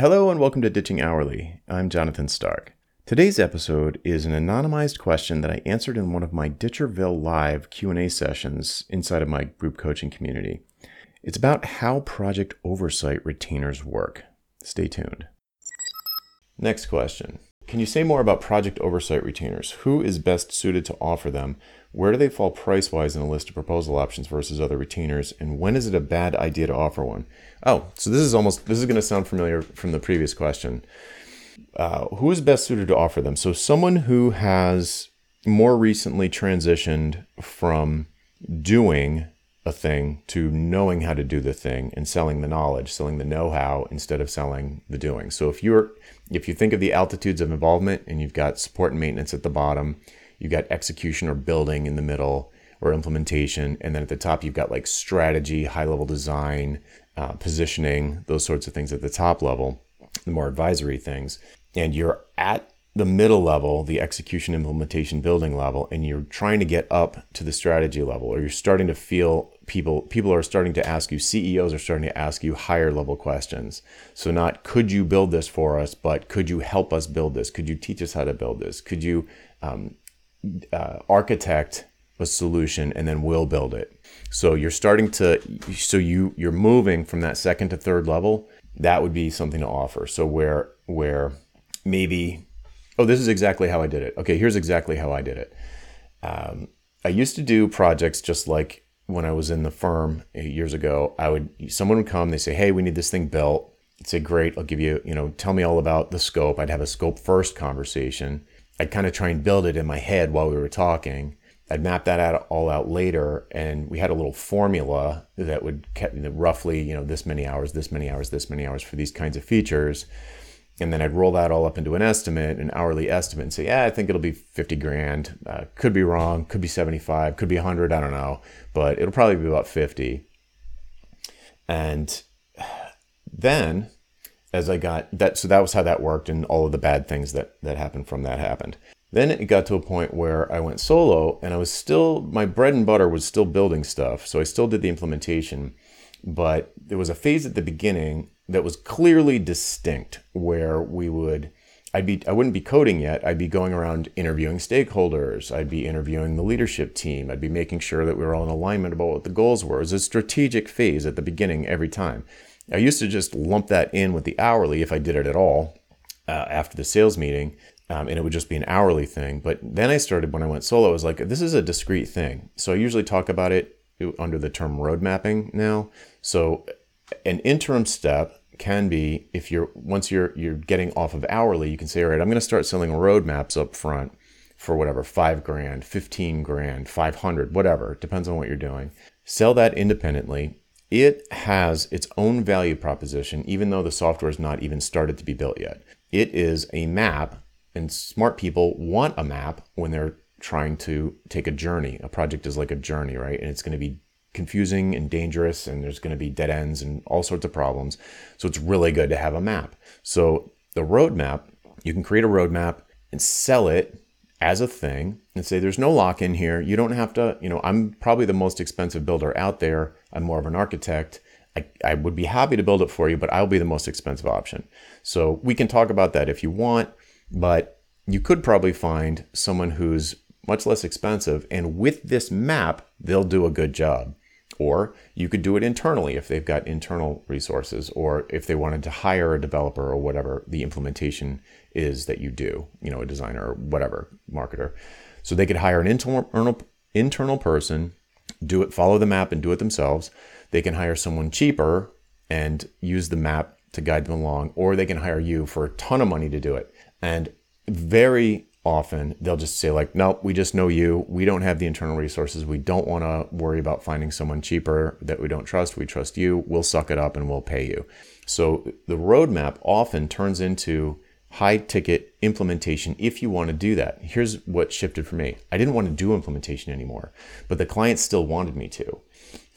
Hello and welcome to Ditching Hourly. I'm Jonathan Stark. Today's episode is an anonymized question that I answered in one of my Ditcherville live Q&A sessions inside of my group coaching community. It's about how project oversight retainers work. Stay tuned. Next question. Can you say more about project oversight retainers? Who is best suited to offer them? Where do they fall price wise in a list of proposal options versus other retainers? And when is it a bad idea to offer one? Oh, so this is almost, this is going to sound familiar from the previous question. Uh, who is best suited to offer them? So, someone who has more recently transitioned from doing a thing to knowing how to do the thing and selling the knowledge, selling the know-how instead of selling the doing. So if you're if you think of the altitudes of involvement and you've got support and maintenance at the bottom, you've got execution or building in the middle or implementation, and then at the top you've got like strategy, high-level design, uh, positioning, those sorts of things at the top level, the more advisory things, and you're at the middle level, the execution, implementation, building level, and you're trying to get up to the strategy level, or you're starting to feel people people are starting to ask you CEOs are starting to ask you higher level questions. So not could you build this for us, but could you help us build this? Could you teach us how to build this? Could you um, uh, architect a solution and then we'll build it? So you're starting to so you you're moving from that second to third level. That would be something to offer. So where where maybe oh this is exactly how I did it. Okay, here's exactly how I did it. Um, I used to do projects just like when I was in the firm years ago, I would someone would come, they say, "Hey, we need this thing built." I'd say, "Great, I'll give you, you know, tell me all about the scope." I'd have a scope first conversation. I'd kind of try and build it in my head while we were talking. I'd map that out all out later, and we had a little formula that would roughly, you know, this many hours, this many hours, this many hours for these kinds of features and then I'd roll that all up into an estimate, an hourly estimate, and say, yeah, I think it'll be 50 grand. Uh, could be wrong, could be 75, could be 100, I don't know, but it'll probably be about 50. And then as I got that, so that was how that worked, and all of the bad things that, that happened from that happened. Then it got to a point where I went solo, and I was still, my bread and butter was still building stuff. So I still did the implementation, but there was a phase at the beginning that was clearly distinct where we would I'd be I wouldn't be coding yet. I'd be going around interviewing stakeholders. I'd be interviewing the leadership team. I'd be making sure that we were all in alignment about what the goals were. It was a strategic phase at the beginning every time. I used to just lump that in with the hourly if I did it at all uh, after the sales meeting, um, and it would just be an hourly thing. But then I started when I went solo. I was like, this is a discrete thing. So I usually talk about it under the term road mapping now. So an interim step can be if you're once you're you're getting off of hourly, you can say, all right, I'm going to start selling roadmaps up front for whatever five grand, fifteen grand, five hundred, whatever. It depends on what you're doing. Sell that independently. It has its own value proposition, even though the software is not even started to be built yet. It is a map, and smart people want a map when they're trying to take a journey. A project is like a journey, right? And it's going to be confusing and dangerous and there's going to be dead ends and all sorts of problems. So it's really good to have a map. So the roadmap, you can create a roadmap and sell it as a thing and say there's no lock in here. You don't have to, you know, I'm probably the most expensive builder out there. I'm more of an architect. I, I would be happy to build it for you, but I'll be the most expensive option. So we can talk about that if you want, but you could probably find someone who's much less expensive. And with this map, they'll do a good job. Or you could do it internally if they've got internal resources, or if they wanted to hire a developer or whatever the implementation is that you do, you know, a designer or whatever, marketer. So they could hire an internal internal person, do it, follow the map and do it themselves. They can hire someone cheaper and use the map to guide them along, or they can hire you for a ton of money to do it. And very often they'll just say like nope we just know you. We don't have the internal resources. We don't want to worry about finding someone cheaper that we don't trust. We trust you. We'll suck it up and we'll pay you. So the roadmap often turns into high ticket implementation if you want to do that. Here's what shifted for me. I didn't want to do implementation anymore but the client still wanted me to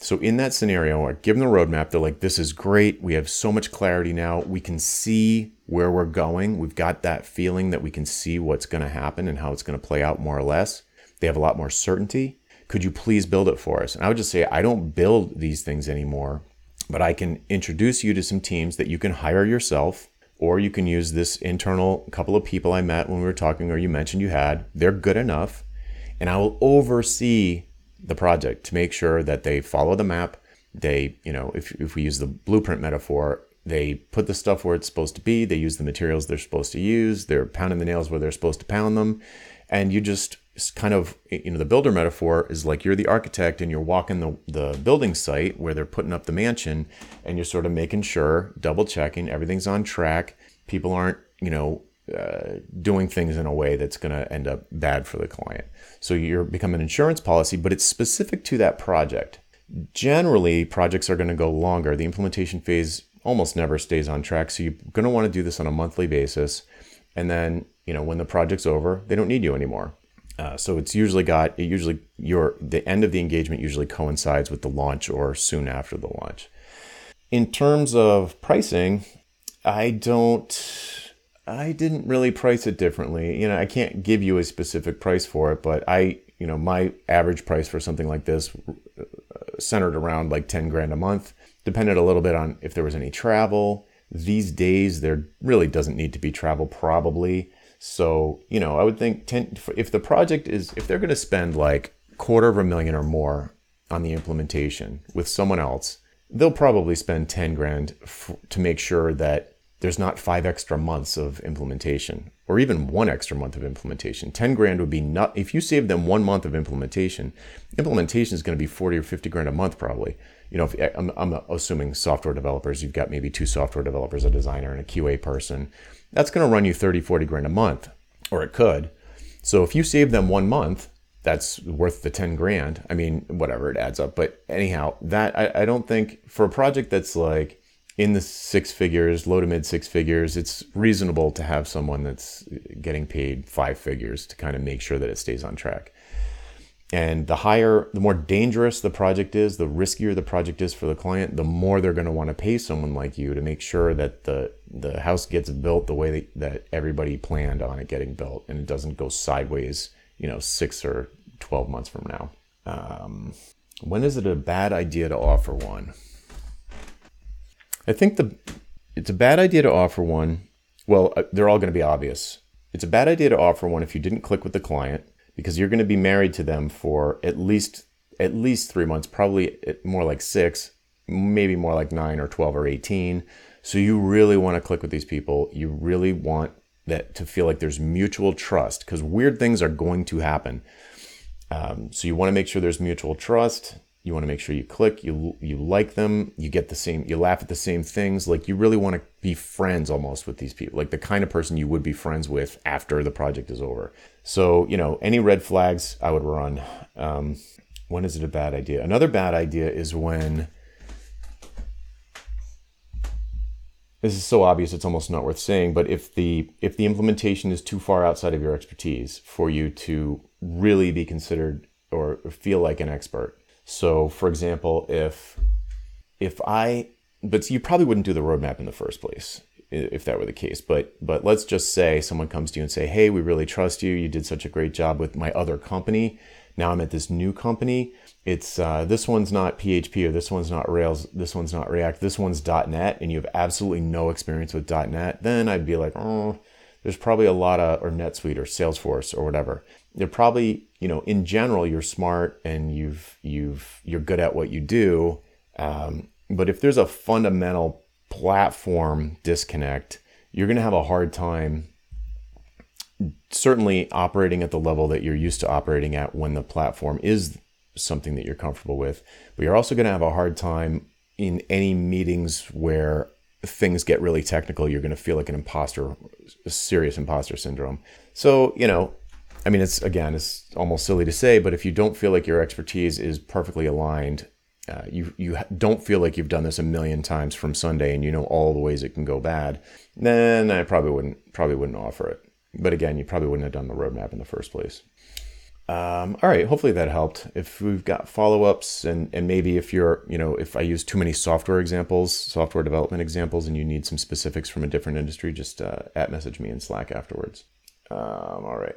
so in that scenario, I give them the roadmap. They're like, this is great. We have so much clarity now. We can see where we're going. We've got that feeling that we can see what's going to happen and how it's going to play out more or less. They have a lot more certainty. Could you please build it for us? And I would just say, I don't build these things anymore, but I can introduce you to some teams that you can hire yourself or you can use this internal couple of people I met when we were talking, or you mentioned you had. They're good enough, and I will oversee the project to make sure that they follow the map. They, you know, if, if we use the blueprint metaphor, they put the stuff where it's supposed to be, they use the materials they're supposed to use, they're pounding the nails where they're supposed to pound them, and you just kind of, you know, the builder metaphor is like you're the architect and you're walking the, the building site where they're putting up the mansion and you're sort of making sure, double checking, everything's on track. People aren't, you know, uh, doing things in a way that's going to end up bad for the client. So you're become an insurance policy, but it's specific to that project. Generally, projects are going to go longer. The implementation phase almost never stays on track. So you're going to want to do this on a monthly basis. And then, you know, when the project's over, they don't need you anymore. Uh, so it's usually got it usually your the end of the engagement usually coincides with the launch or soon after the launch. In terms of pricing, I don't I didn't really price it differently. You know, I can't give you a specific price for it, but I, you know, my average price for something like this uh, centered around like 10 grand a month depended a little bit on if there was any travel. These days, there really doesn't need to be travel, probably. So, you know, I would think 10, if the project is, if they're going to spend like quarter of a million or more on the implementation with someone else, they'll probably spend 10 grand f- to make sure that there's not five extra months of implementation or even one extra month of implementation. 10 grand would be not, if you save them one month of implementation, implementation is going to be 40 or 50 grand a month probably you know, if, eh, I'm, I'm assuming software developers, you've got maybe two software developers, a designer, and a QA person. That's going to run you 30, 40 grand a month, or it could. So if you save them one month, that's worth the 10 grand. I mean, whatever it adds up. But anyhow, that I, I don't think for a project that's like in the six figures, low to mid six figures, it's reasonable to have someone that's getting paid five figures to kind of make sure that it stays on track. And the higher, the more dangerous the project is, the riskier the project is for the client, the more they're going to want to pay someone like you to make sure that the the house gets built the way that, that everybody planned on it getting built, and it doesn't go sideways, you know, six or twelve months from now. Um, when is it a bad idea to offer one? I think the it's a bad idea to offer one. Well, uh, they're all going to be obvious. It's a bad idea to offer one if you didn't click with the client because you're going to be married to them for at least at least three months, probably more like six, maybe more like nine or 12 or 18. So you really want to click with these people. You really want that to feel like there's mutual trust because weird things are going to happen. Um, so you want to make sure there's mutual trust. You want to make sure you click, you you like them, you get the same, you laugh at the same things. Like you really want to be friends almost with these people, like the kind of person you would be friends with after the project is over. So you know, any red flags I would run. Um, when is it a bad idea? Another bad idea is when this is so obvious it's almost not worth saying but if the if the implementation is too far outside of your expertise for you to really be considered or feel like an expert so, for example, if if I but you probably wouldn't do the roadmap in the first place if that were the case. But but let's just say someone comes to you and say, "Hey, we really trust you. You did such a great job with my other company. Now I'm at this new company. It's uh, this one's not PHP or this one's not Rails. This one's not React. This one's .NET, and you have absolutely no experience with .NET. Then I'd be like, oh, there's probably a lot of or NetSuite or Salesforce or whatever. They're probably you know in general you're smart and you've you've you're good at what you do. Um, but if there's a fundamental platform disconnect, you're going to have a hard time certainly operating at the level that you're used to operating at when the platform is something that you're comfortable with. But you're also going to have a hard time in any meetings where things get really technical, you're going to feel like an imposter, serious imposter syndrome. So, you know, I mean, it's again, it's almost silly to say, but if you don't feel like your expertise is perfectly aligned, uh, you you don't feel like you've done this a million times from Sunday and you know all the ways it can go bad, then I probably wouldn't probably wouldn't offer it. But again, you probably wouldn't have done the roadmap in the first place. Um, all right, hopefully that helped. If we've got follow ups, and, and maybe if you're, you know, if I use too many software examples, software development examples, and you need some specifics from a different industry, just uh, at message me in Slack afterwards. Um, all right.